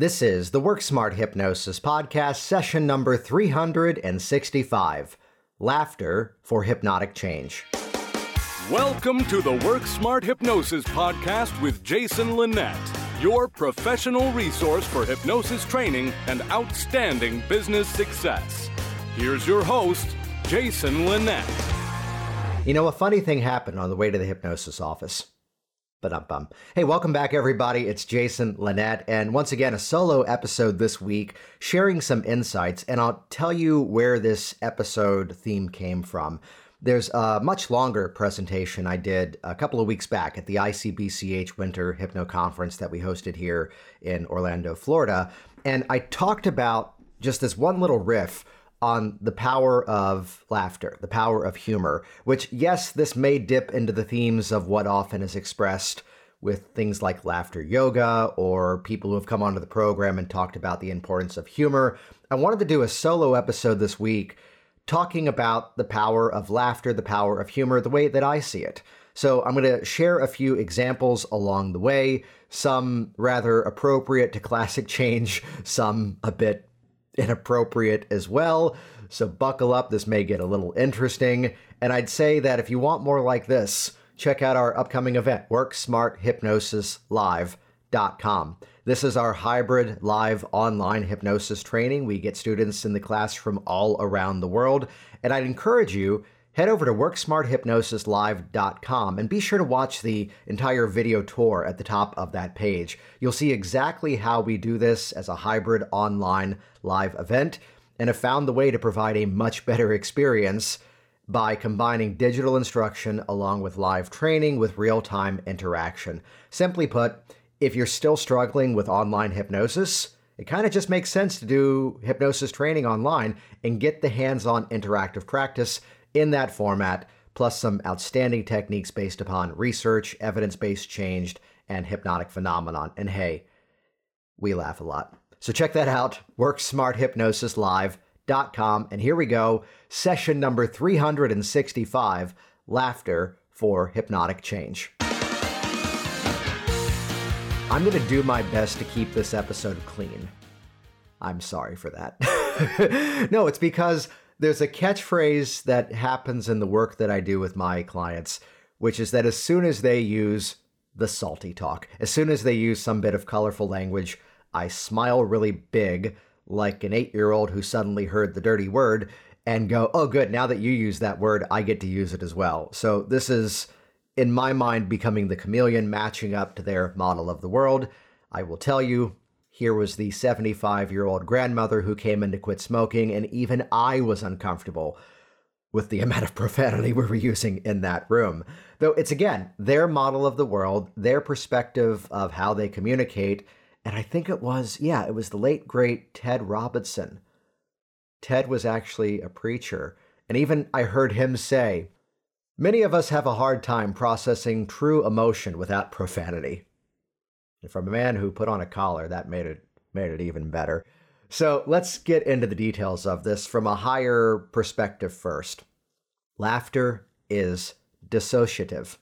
This is the Work Smart Hypnosis Podcast, session number 365 Laughter for Hypnotic Change. Welcome to the Work Smart Hypnosis Podcast with Jason Linett, your professional resource for hypnosis training and outstanding business success. Here's your host, Jason Linett. You know, a funny thing happened on the way to the hypnosis office. But um bum. Hey, welcome back, everybody. It's Jason Linett, and once again, a solo episode this week, sharing some insights. And I'll tell you where this episode theme came from. There's a much longer presentation I did a couple of weeks back at the ICBCH Winter Hypno Conference that we hosted here in Orlando, Florida. And I talked about just this one little riff on the power of laughter, the power of humor, which, yes, this may dip into the themes of what often is expressed with things like laughter yoga or people who have come onto the program and talked about the importance of humor. I wanted to do a solo episode this week talking about the power of laughter, the power of humor, the way that I see it. So I'm going to share a few examples along the way, some rather appropriate to classic change, some a bit inappropriate as well. So buckle up, this may get a little interesting. And I'd say that if you want more like this, check out our upcoming event, WorkSmartHypnosisLive.com. This is our hybrid live online hypnosis training. We get students in the class from all around the world. And I'd encourage you head over to worksmarthypnosislive.com and be sure to watch the entire video tour at the top of that page. You'll see exactly how we do this as a hybrid online live event and have found the way to provide a much better experience by combining digital instruction along with live training with real time interaction. Simply put, if you're still struggling with online hypnosis, it kind of just makes sense to do hypnosis training online and get the hands on interactive practice in that format, plus some outstanding techniques based upon research, evidence based change, and hypnotic phenomenon. And hey, we laugh a lot. So check that out, worksmarthypnosislive.com. And here we go, session number 365 Laughter for Hypnotic Change. I'm going to do my best to keep this episode clean. I'm sorry for that. no, it's because there's a catchphrase that happens in the work that I do with my clients, which is that as soon as they use the salty talk, as soon as they use some bit of colorful language, I smile really big, like an eight year old who suddenly heard the dirty word, and go, oh, good, now that you use that word, I get to use it as well. So this is, in my mind, becoming the chameleon matching up to their model of the world. I will tell you, here was the 75 year old grandmother who came in to quit smoking, and even I was uncomfortable with the amount of profanity we were using in that room. Though it's again their model of the world, their perspective of how they communicate. And I think it was, yeah, it was the late great Ted Robinson. Ted was actually a preacher. And even I heard him say, Many of us have a hard time processing true emotion without profanity. And from a man who put on a collar, that made it made it even better. So let's get into the details of this from a higher perspective first. Laughter is dissociative.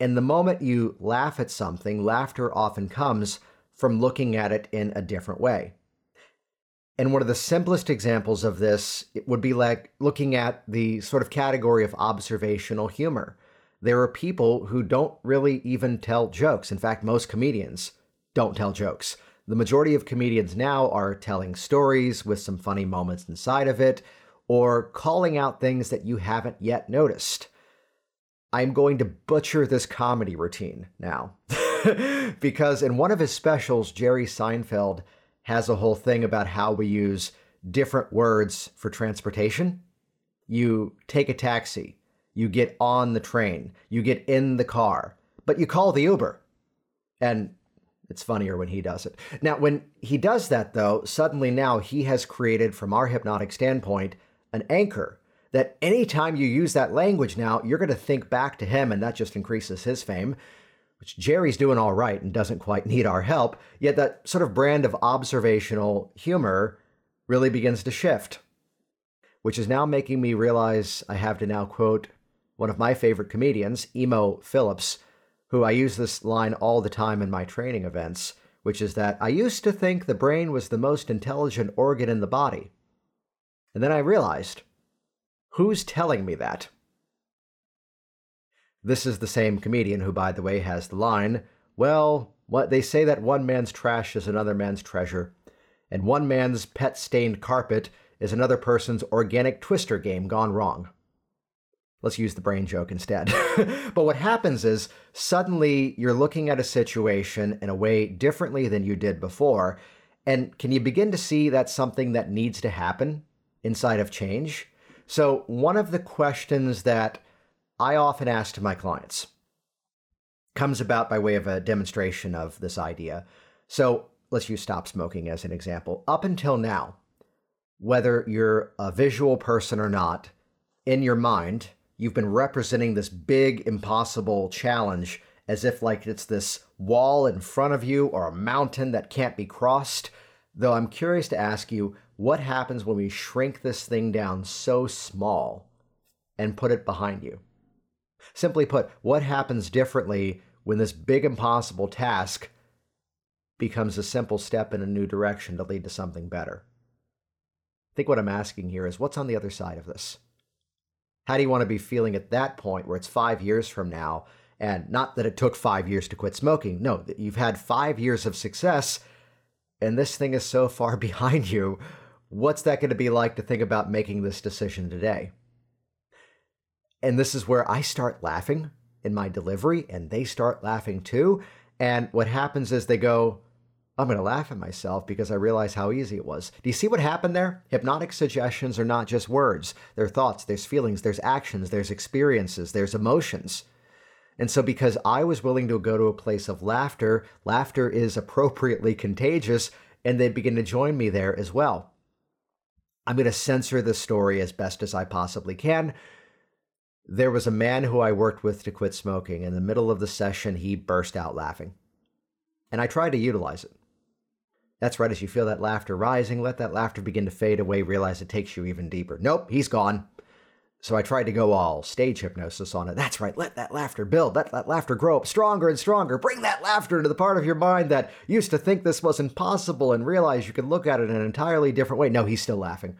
In the moment you laugh at something, laughter often comes from looking at it in a different way. And one of the simplest examples of this would be like looking at the sort of category of observational humor there are people who don't really even tell jokes. In fact, most comedians don't tell jokes. The majority of comedians now are telling stories with some funny moments inside of it, or calling out things that you haven't yet noticed. I'm going to butcher this comedy routine now. because in one of his specials, Jerry Seinfeld has a whole thing about how we use different words for transportation. You take a taxi, you get on the train, you get in the car, but you call the Uber. And it's funnier when he does it. Now, when he does that, though, suddenly now he has created, from our hypnotic standpoint, an anchor that anytime you use that language now, you're going to think back to him, and that just increases his fame, which Jerry's doing all right and doesn't quite need our help. Yet that sort of brand of observational humor really begins to shift, which is now making me realize I have to now quote one of my favorite comedians, Emo Philips, who I use this line all the time in my training events, which is that I used to think the brain was the most intelligent organ in the body. And then I realized who's telling me that? This is the same comedian who, by the way, has the line, Well, what they say that one man's trash is another man's treasure, and one man's pet stained carpet is another person's organic twister game gone wrong. Let's use the brain joke instead. but what happens is suddenly you're looking at a situation in a way differently than you did before. And can you begin to see that's something that needs to happen inside of change? So, one of the questions that I often ask to my clients comes about by way of a demonstration of this idea. So, let's use stop smoking as an example. Up until now, whether you're a visual person or not, in your mind, you've been representing this big, impossible challenge as if like it's this wall in front of you or a mountain that can't be crossed. Though I'm curious to ask you, what happens when we shrink this thing down so small and put it behind you? Simply put, what happens differently when this big, impossible task becomes a simple step in a new direction to lead to something better? I think what I'm asking here is what's on the other side of this? How do you want to be feeling at that point where it's five years from now? And not that it took five years to quit smoking. No, that you've had five years of success and this thing is so far behind you. What's that going to be like to think about making this decision today? And this is where I start laughing in my delivery and they start laughing too. And what happens is they go, I'm going to laugh at myself because I realize how easy it was. Do you see what happened there? Hypnotic suggestions are not just words. They're thoughts, there's feelings, there's actions, there's experiences, there's emotions. And so, because I was willing to go to a place of laughter, laughter is appropriately contagious, and they begin to join me there as well. I'm going to censor the story as best as I possibly can. There was a man who I worked with to quit smoking. In the middle of the session, he burst out laughing. And I tried to utilize it. That's right, as you feel that laughter rising, let that laughter begin to fade away, realize it takes you even deeper. Nope, he's gone. So I tried to go all stage hypnosis on it. That's right, let that laughter build, let that laughter grow up stronger and stronger. Bring that laughter into the part of your mind that used to think this was impossible and realize you could look at it in an entirely different way. No, he's still laughing.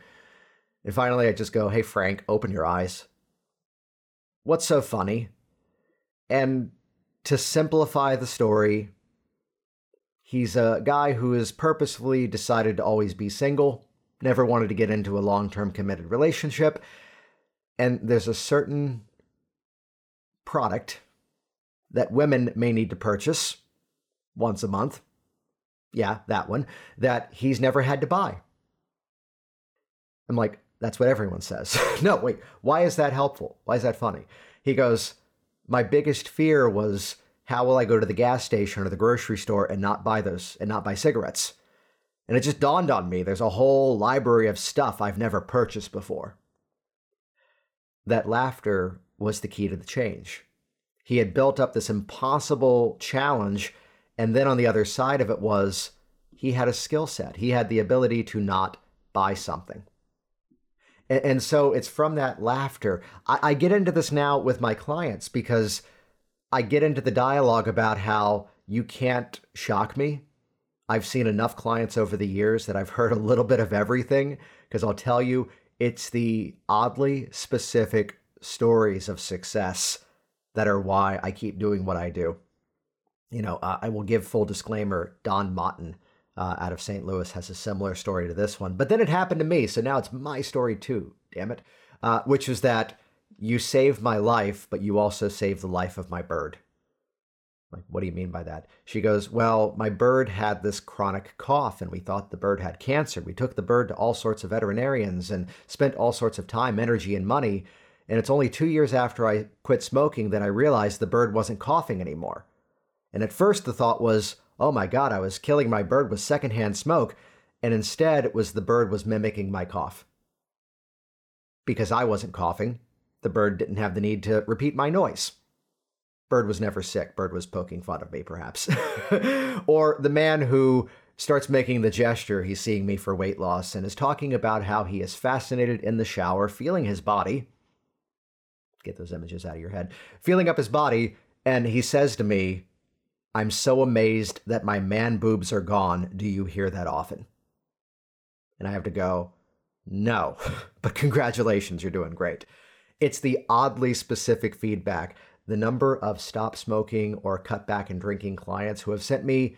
And finally, I just go, hey, Frank, open your eyes. What's so funny? And to simplify the story, He's a guy who has purposefully decided to always be single, never wanted to get into a long term committed relationship. And there's a certain product that women may need to purchase once a month. Yeah, that one, that he's never had to buy. I'm like, that's what everyone says. no, wait, why is that helpful? Why is that funny? He goes, My biggest fear was how will I go to the gas station or the grocery store and not buy those and not buy cigarettes? And it just dawned on me there's a whole library of stuff I've never purchased before. That laughter was the key to the change. He had built up this impossible challenge, and then on the other side of it was he had a skill set. He had the ability to not buy something. And, and so it's from that laughter. I, I get into this now with my clients because I get into the dialogue about how you can't shock me. I've seen enough clients over the years that I've heard a little bit of everything because I'll tell you, it's the oddly specific stories of success that are why I keep doing what I do. You know, uh, I will give full disclaimer Don Mottin uh, out of St. Louis has a similar story to this one, but then it happened to me. So now it's my story too, damn it. Uh, which is that you saved my life, but you also saved the life of my bird. Like, what do you mean by that? She goes, Well, my bird had this chronic cough, and we thought the bird had cancer. We took the bird to all sorts of veterinarians and spent all sorts of time, energy, and money. And it's only two years after I quit smoking that I realized the bird wasn't coughing anymore. And at first, the thought was, Oh my God, I was killing my bird with secondhand smoke. And instead, it was the bird was mimicking my cough. Because I wasn't coughing, the bird didn't have the need to repeat my noise. Bird was never sick. Bird was poking fun of me, perhaps. or the man who starts making the gesture he's seeing me for weight loss and is talking about how he is fascinated in the shower, feeling his body. Get those images out of your head. Feeling up his body, and he says to me, I'm so amazed that my man boobs are gone. Do you hear that often? And I have to go, no, but congratulations, you're doing great. It's the oddly specific feedback. The number of stop smoking or cut back and drinking clients who have sent me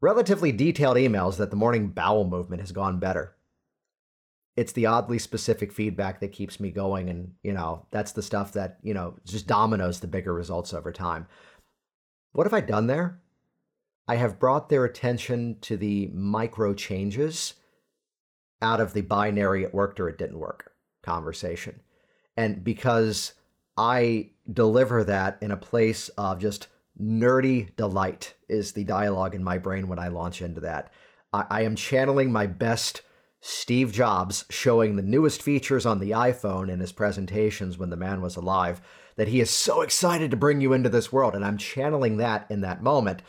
relatively detailed emails that the morning bowel movement has gone better. It's the oddly specific feedback that keeps me going. And, you know, that's the stuff that, you know, just dominoes the bigger results over time. What have I done there? I have brought their attention to the micro changes out of the binary it worked or it didn't work conversation. And because I deliver that in a place of just nerdy delight, is the dialogue in my brain when I launch into that. I, I am channeling my best Steve Jobs showing the newest features on the iPhone in his presentations when the man was alive, that he is so excited to bring you into this world. And I'm channeling that in that moment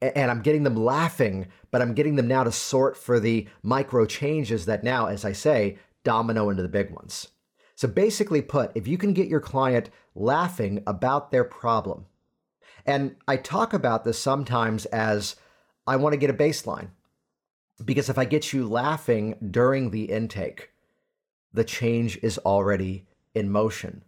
and I'm getting them laughing, but I'm getting them now to sort for the micro changes that now, as I say, domino into the big ones. So basically put, if you can get your client laughing about their problem, and I talk about this sometimes as I want to get a baseline. Because if I get you laughing during the intake, the change is already in motion.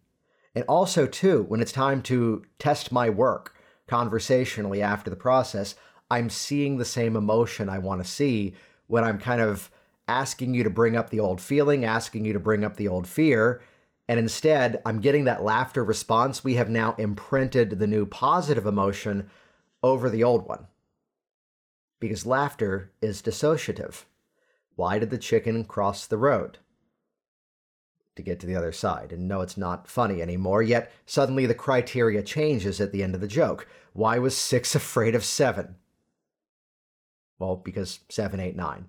And also, too, when it's time to test my work, conversationally after the process, I'm seeing the same emotion I want to see when I'm kind of asking you to bring up the old feeling, asking you to bring up the old fear. And instead, I'm getting that laughter response. We have now imprinted the new positive emotion over the old one. Because laughter is dissociative. Why did the chicken cross the road? to get to the other side. And no, it's not funny anymore, yet suddenly the criteria changes at the end of the joke. Why was six afraid of seven? Well, because seven, eight, nine.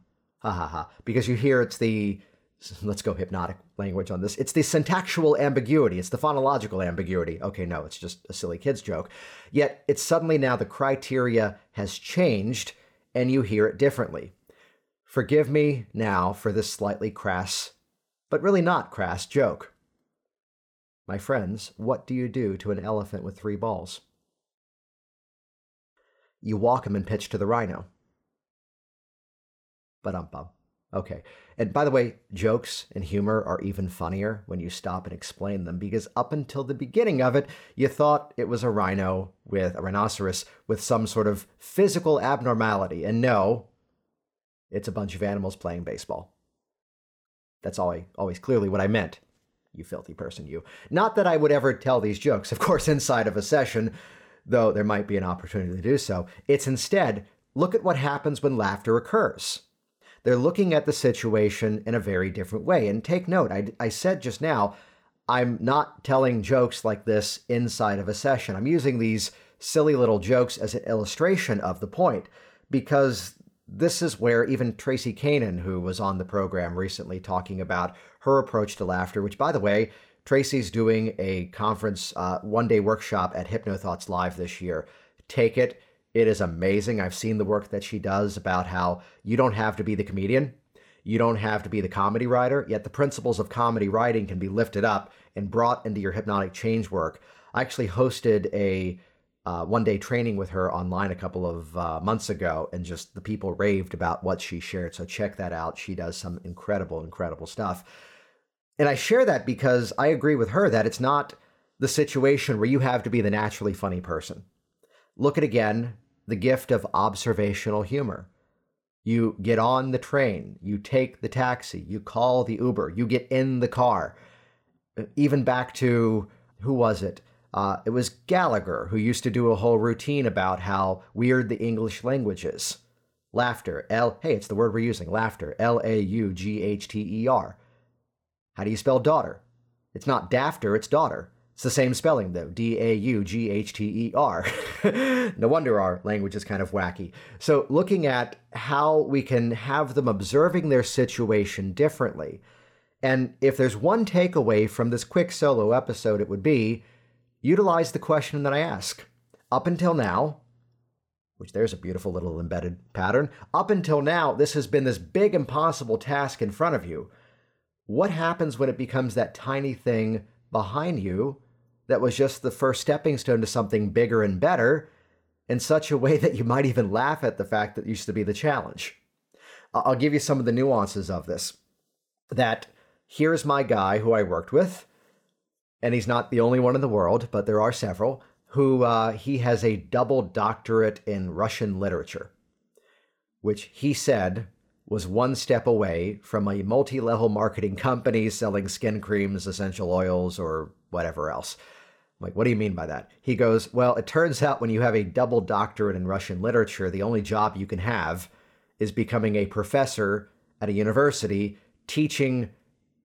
Ha ha. Because you hear it's the, let's go hypnotic language on this. It's the syntactical ambiguity. It's the phonological ambiguity. Okay, no, it's just a silly kid's joke. Yet it's suddenly now the criteria has changed and you hear it differently. Forgive me now for this slightly crass but really not crass joke. My friends, what do you do to an elephant with three balls? You walk him and pitch to the rhino. But um bum. Okay. And by the way, jokes and humor are even funnier when you stop and explain them because up until the beginning of it, you thought it was a rhino with a rhinoceros with some sort of physical abnormality. And no, it's a bunch of animals playing baseball. That's always, always clearly what I meant. You filthy person, you. Not that I would ever tell these jokes, of course, inside of a session, though there might be an opportunity to do so. It's instead, look at what happens when laughter occurs. They're looking at the situation in a very different way. And take note, I, I said just now, I'm not telling jokes like this inside of a session. I'm using these silly little jokes as an illustration of the point because this is where even Tracy Kanan, who was on the program recently talking about her approach to laughter, which, by the way, Tracy's doing a conference, uh, one day workshop at HypnoThoughts Live this year. Take it. It is amazing. I've seen the work that she does about how you don't have to be the comedian, you don't have to be the comedy writer, yet the principles of comedy writing can be lifted up and brought into your hypnotic change work. I actually hosted a uh, one day training with her online a couple of uh, months ago, and just the people raved about what she shared. So check that out. She does some incredible, incredible stuff. And I share that because I agree with her that it's not the situation where you have to be the naturally funny person. Look at again the gift of observational humor. You get on the train, you take the taxi, you call the Uber, you get in the car. Even back to who was it? Uh, it was Gallagher who used to do a whole routine about how weird the English language is. Laughter, L, hey, it's the word we're using, laughter, L A U G H T E R. How do you spell daughter? It's not dafter, it's daughter. It's the same spelling though, D A U G H T E R. no wonder our language is kind of wacky. So, looking at how we can have them observing their situation differently. And if there's one takeaway from this quick solo episode, it would be utilize the question that I ask. Up until now, which there's a beautiful little embedded pattern, up until now, this has been this big impossible task in front of you. What happens when it becomes that tiny thing behind you that was just the first stepping stone to something bigger and better? in such a way that you might even laugh at the fact that used to be the challenge. I'll give you some of the nuances of this. That here's my guy who I worked with, and he's not the only one in the world, but there are several, who uh, he has a double doctorate in Russian literature, which he said was one step away from a multi level marketing company selling skin creams, essential oils, or whatever else. I'm like, what do you mean by that? He goes, Well, it turns out when you have a double doctorate in Russian literature, the only job you can have is becoming a professor at a university teaching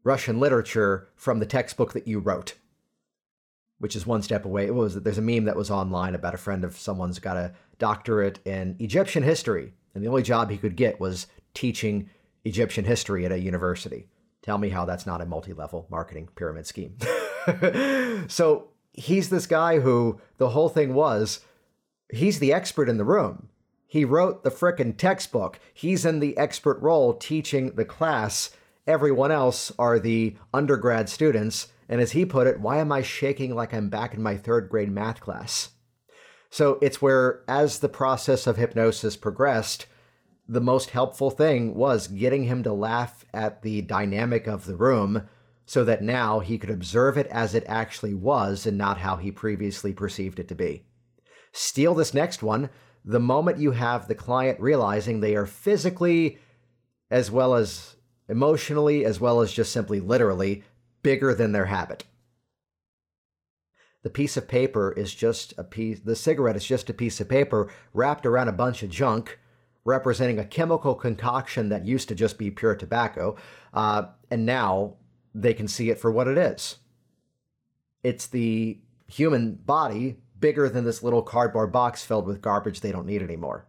Russian literature from the textbook that you wrote, which is one step away. It was there's a meme that was online about a friend of someone's got a doctorate in Egyptian history, and the only job he could get was teaching Egyptian history at a university. Tell me how that's not a multi-level marketing pyramid scheme. so he's this guy who the whole thing was he's the expert in the room. He wrote the frickin' textbook. He's in the expert role teaching the class. Everyone else are the undergrad students. And as he put it, why am I shaking like I'm back in my third grade math class? So it's where, as the process of hypnosis progressed, the most helpful thing was getting him to laugh at the dynamic of the room so that now he could observe it as it actually was and not how he previously perceived it to be. Steal this next one the moment you have the client realizing they are physically, as well as emotionally, as well as just simply literally, bigger than their habit. The piece of paper is just a piece, the cigarette is just a piece of paper wrapped around a bunch of junk representing a chemical concoction that used to just be pure tobacco, uh, and now they can see it for what it is. It's the human body bigger than this little cardboard box filled with garbage they don't need anymore.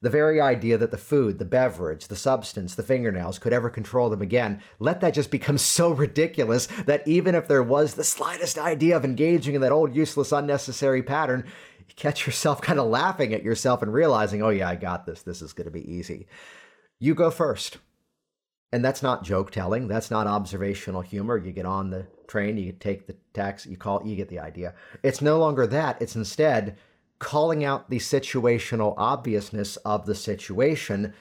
The very idea that the food, the beverage, the substance, the fingernails could ever control them again, let that just become so ridiculous that even if there was the slightest idea of engaging in that old useless unnecessary pattern, catch yourself kind of laughing at yourself and realizing, oh, yeah, I got this. This is going to be easy. You go first. And that's not joke telling. That's not observational humor. You get on the train, you take the taxi, you call, you get the idea. It's no longer that. It's instead calling out the situational obviousness of the situation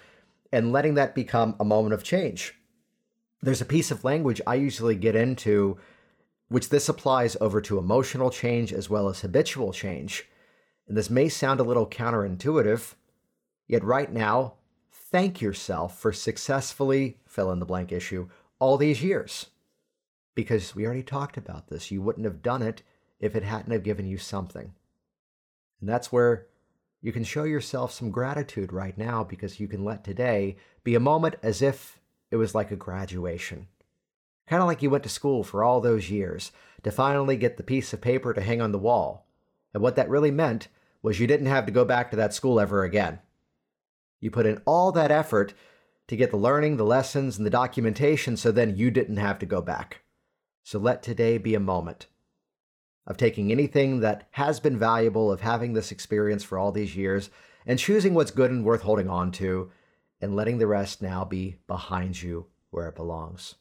and letting that become a moment of change. There's a piece of language I usually get into, which this applies over to emotional change as well as habitual change. And this may sound a little counterintuitive, yet right now, thank yourself for successfully fill in the blank issue all these years. Because we already talked about this. You wouldn't have done it if it hadn't have given you something. And that's where you can show yourself some gratitude right now because you can let today be a moment as if it was like a graduation. Kind of like you went to school for all those years to finally get the piece of paper to hang on the wall. And what that really meant was you didn't have to go back to that school ever again. You put in all that effort to get the learning, the lessons, and the documentation so then you didn't have to go back. So let today be a moment of taking anything that has been valuable, of having this experience for all these years, and choosing what's good and worth holding on to, and letting the rest now be behind you where it belongs.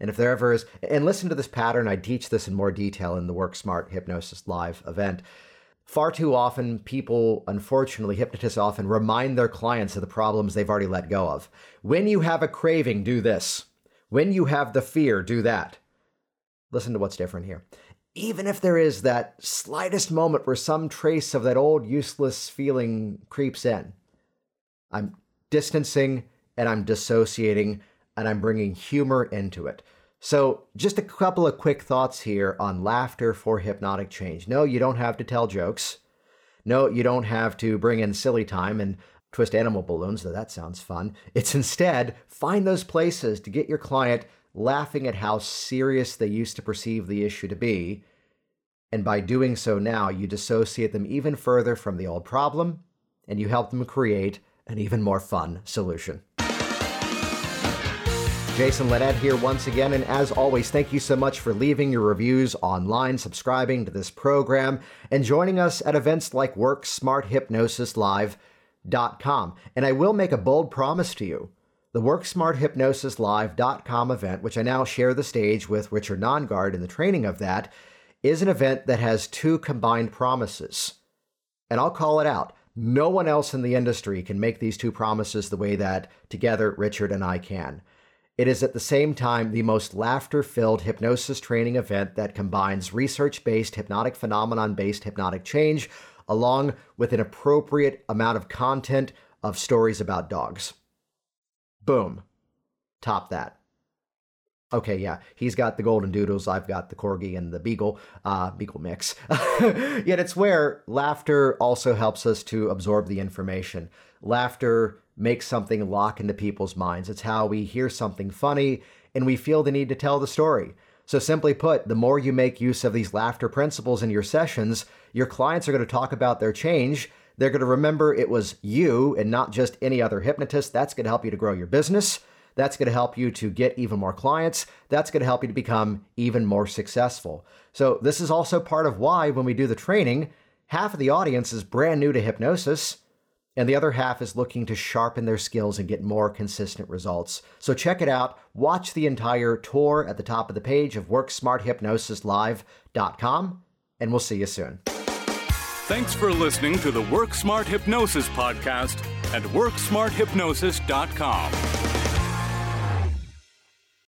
And if there ever is, and listen to this pattern, I teach this in more detail in the Work Smart Hypnosis Live event. Far too often, people, unfortunately, hypnotists often remind their clients of the problems they've already let go of. When you have a craving, do this. When you have the fear, do that. Listen to what's different here. Even if there is that slightest moment where some trace of that old useless feeling creeps in, I'm distancing and I'm dissociating and I'm bringing humor into it. So, just a couple of quick thoughts here on laughter for hypnotic change. No, you don't have to tell jokes. No, you don't have to bring in silly time and twist animal balloons, though that sounds fun. It's instead find those places to get your client laughing at how serious they used to perceive the issue to be. And by doing so now, you dissociate them even further from the old problem and you help them create an even more fun solution. Jason Linett here once again, and as always, thank you so much for leaving your reviews online, subscribing to this program, and joining us at events like WorkSmartHypnosisLive.com. And I will make a bold promise to you. The WorkSmartHypnosisLive.com event, which I now share the stage with Richard Nongard in the training of that, is an event that has two combined promises. And I'll call it out. No one else in the industry can make these two promises the way that together Richard and I can. It is at the same time the most laughter filled hypnosis training event that combines research based, hypnotic phenomenon based hypnotic change along with an appropriate amount of content of stories about dogs. Boom. Top that. Okay, yeah, he's got the golden doodles. I've got the corgi and the beagle, uh, beagle mix. Yet it's where laughter also helps us to absorb the information. Laughter makes something lock into people's minds. It's how we hear something funny and we feel the need to tell the story. So, simply put, the more you make use of these laughter principles in your sessions, your clients are going to talk about their change. They're going to remember it was you and not just any other hypnotist. That's going to help you to grow your business. That's going to help you to get even more clients. That's going to help you to become even more successful. So, this is also part of why when we do the training, half of the audience is brand new to hypnosis, and the other half is looking to sharpen their skills and get more consistent results. So, check it out. Watch the entire tour at the top of the page of WorkSmartHypnosisLive.com, and we'll see you soon. Thanks for listening to the Work Smart Hypnosis podcast at WorkSmartHypnosis.com.